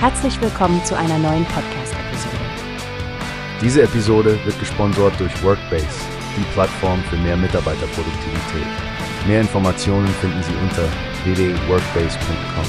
Herzlich willkommen zu einer neuen Podcast-Episode. Diese Episode wird gesponsert durch Workbase, die Plattform für mehr Mitarbeiterproduktivität. Mehr Informationen finden Sie unter www.workbase.com.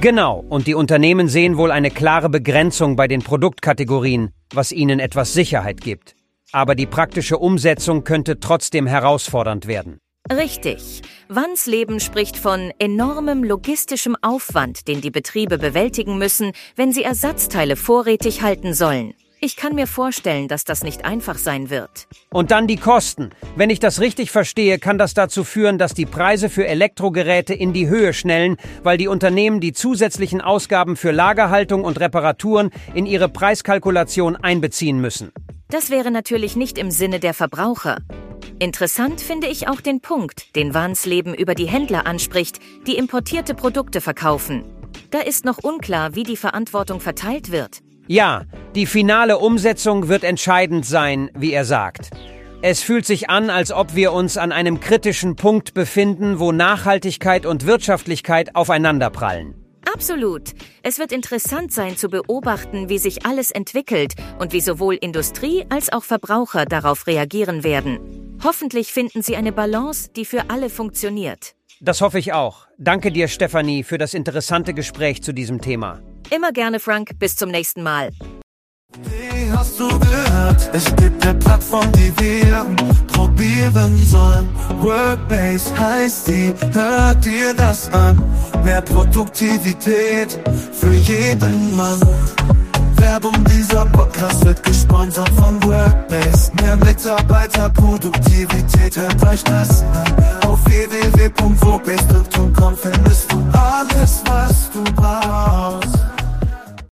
Genau, und die Unternehmen sehen wohl eine klare Begrenzung bei den Produktkategorien, was ihnen etwas Sicherheit gibt. Aber die praktische Umsetzung könnte trotzdem herausfordernd werden. Richtig. Wanns Leben spricht von enormem logistischem Aufwand, den die Betriebe bewältigen müssen, wenn sie Ersatzteile vorrätig halten sollen. Ich kann mir vorstellen, dass das nicht einfach sein wird. Und dann die Kosten. Wenn ich das richtig verstehe, kann das dazu führen, dass die Preise für Elektrogeräte in die Höhe schnellen, weil die Unternehmen die zusätzlichen Ausgaben für Lagerhaltung und Reparaturen in ihre Preiskalkulation einbeziehen müssen. Das wäre natürlich nicht im Sinne der Verbraucher. Interessant finde ich auch den Punkt, den Vans Leben über die Händler anspricht, die importierte Produkte verkaufen. Da ist noch unklar, wie die Verantwortung verteilt wird. Ja, die finale Umsetzung wird entscheidend sein, wie er sagt. Es fühlt sich an, als ob wir uns an einem kritischen Punkt befinden, wo Nachhaltigkeit und Wirtschaftlichkeit aufeinanderprallen. Absolut. Es wird interessant sein zu beobachten, wie sich alles entwickelt und wie sowohl Industrie als auch Verbraucher darauf reagieren werden. Hoffentlich finden sie eine Balance, die für alle funktioniert. Das hoffe ich auch. Danke dir, Stefanie, für das interessante Gespräch zu diesem Thema. Immer gerne, Frank. Bis zum nächsten Mal. Wie hast du gehört? Es gibt eine Plattform, die wir probieren sollen. Workbase heißt die, hört dir das an. Mehr Produktivität für jeden Mann. Werbung, dieser Podcast wird gesponsert von Workbase. Mehr Mitarbeiterproduktivität, hört euch das an. Auf www.workbase.com